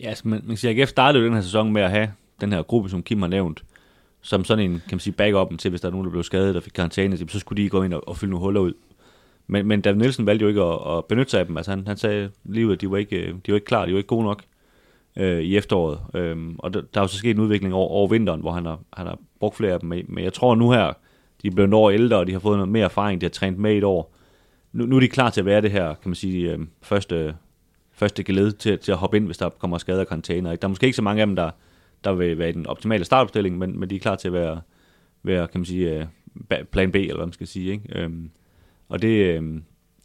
[SPEAKER 2] Ja, altså, man, man kan sige, AGF startede jo den her sæson med at have den her gruppe, som Kim har nævnt, som sådan en, kan man sige, backup til, hvis der er nogen, der blev skadet og fik karantæne, så skulle de gå ind og, og fylde nogle huller ud. Men, men David Nielsen valgte jo ikke at, at benytte sig af dem. Altså han, han sagde lige ud, at de var ikke, øh, de var ikke klar, de var ikke gode nok øh, i efteråret. Øhm, og der, der er jo så sket en udvikling over, over vinteren, hvor han har, han har brugt flere af dem. Men jeg tror nu her, de er blevet et ældre, og de har fået noget mere erfaring, de har trænet med et år. Nu, nu er de klar til at være det her, kan man sige, øh, første, første geled til, til at hoppe ind, hvis der kommer skader og karantæner. Ikke? Der er måske ikke så mange af dem, der, der vil være den optimale startopstilling, men, men de er klar til at være, være kan man sige, øh, plan B, eller hvad man skal sige. Ikke? Øhm, og det, øhm,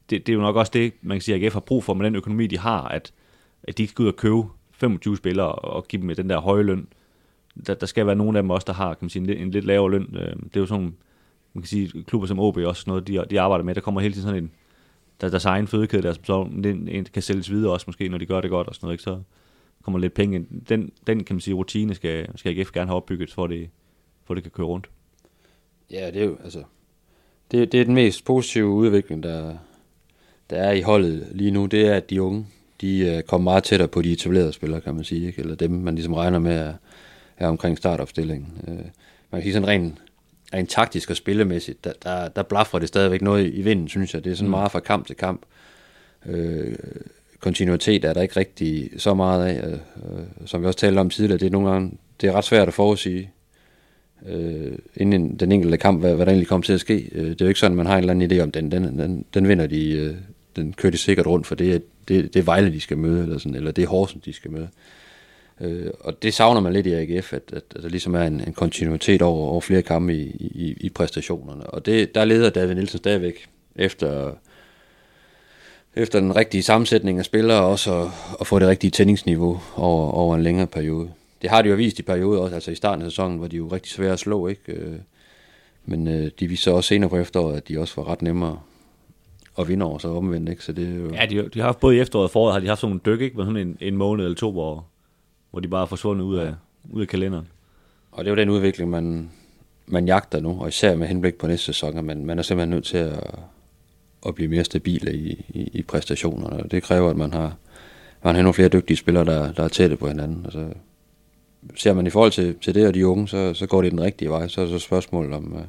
[SPEAKER 2] det, det er jo nok også det, man kan sige, at AGF har brug for med den økonomi, de har, at, at de ikke skal ud og købe 25 spillere og give dem den der høje løn. Der, der skal være nogle af dem også, der har kan man sige, en, lidt- en lidt lavere løn. Øhm, Det er jo sådan, man kan sige, klubber som OB også noget, de, de arbejder med. Der kommer hele tiden sådan en, der, deres egen fødekæde, der så den, en, kan sælges videre også måske, når de gør det godt og sådan noget, ikke? så kommer lidt penge. Den, den kan man sige, rutine skal, skal AGF gerne have opbygget, for det, for det kan køre rundt.
[SPEAKER 3] Ja, det er jo, altså, det, det er den mest positive udvikling, der, der er i holdet lige nu, det er, at de unge, de øh, kommer meget tættere på de etablerede spillere, kan man sige, ikke? eller dem, man ligesom regner med er, er omkring startopstillingen. Øh, man kan sige sådan rent, rent taktisk og spillemæssigt, der, der, der blaffer det stadigvæk noget i vinden, synes jeg. Det er sådan meget fra kamp til kamp. Øh, kontinuitet er der ikke rigtig så meget af, øh, øh, som vi også talte om tidligere, det er nogle gange, det er ret svært at forudsige, øh, inden den enkelte kamp, hvad, hvad der egentlig kommer til at ske. Øh, det er jo ikke sådan, man har en eller anden idé om, den, den, den, den vinder de, øh, den kører de sikkert rundt, for det er, det, det er Vejle, de skal møde, eller, sådan, eller det er Horsens, de skal møde. Øh, og det savner man lidt i AGF, at, at, at der ligesom er en, en kontinuitet over, over flere kampe i, i, i præstationerne. Og det, der leder David Nielsen stadigvæk efter, efter den rigtige sammensætning af spillere, og også at, at få det rigtige tændingsniveau over, over en længere periode. Det har de jo vist i perioder også, altså i starten af sæsonen var de jo rigtig svære at slå, ikke? Øh, Men øh, de viste så også senere på efteråret, at de også var ret nemmere at vinde over, så omvendt, ikke? Så det er jo...
[SPEAKER 2] Ja, de, de har haft både i efteråret og foråret, har de haft sådan nogle dyk, ikke? Med sådan en, en måned eller to, hvor, hvor de bare er forsvundet ud af, ud af kalenderen.
[SPEAKER 3] Og det er jo den udvikling, man, man jagter nu, og især med henblik på næste sæson, at man, man er simpelthen nødt til at, at blive mere stabile i, i, i præstationerne, og det kræver, at man har, man har nogle flere dygtige spillere, der, der er tætte på hinanden. Altså, ser man i forhold til, til det og de unge, så, så går det den rigtige vej. Så er så spørgsmålet om, øh,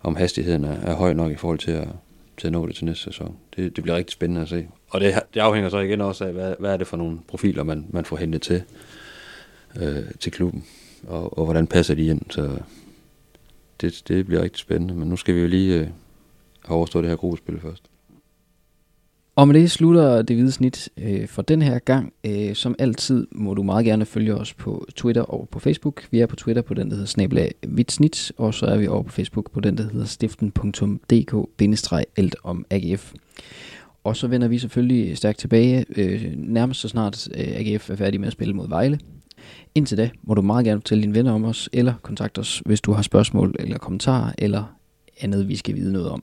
[SPEAKER 3] om hastigheden er, er høj nok i forhold til at, til at nå det til næste sæson. Det, det bliver rigtig spændende at se. Og det, det afhænger så igen også af, hvad, hvad er det for nogle profiler, man, man får hentet til, øh, til klubben, og, og hvordan passer de ind. Så det, det bliver rigtig spændende. Men nu skal vi jo lige øh, have overstået det her gruppespil først.
[SPEAKER 1] Og med det slutter det hvide snit øh, for den her gang. Øh, som altid må du meget gerne følge os på Twitter og på Facebook. Vi er på Twitter på den, der hedder snabelag snit, og så er vi over på Facebook på den, der hedder stiften.dk-alt om AGF. Og så vender vi selvfølgelig stærkt tilbage, øh, nærmest så snart øh, AGF er færdig med at spille mod Vejle. Indtil da må du meget gerne fortælle dine venner om os, eller kontakte os, hvis du har spørgsmål eller kommentarer, eller andet, vi skal vide noget om.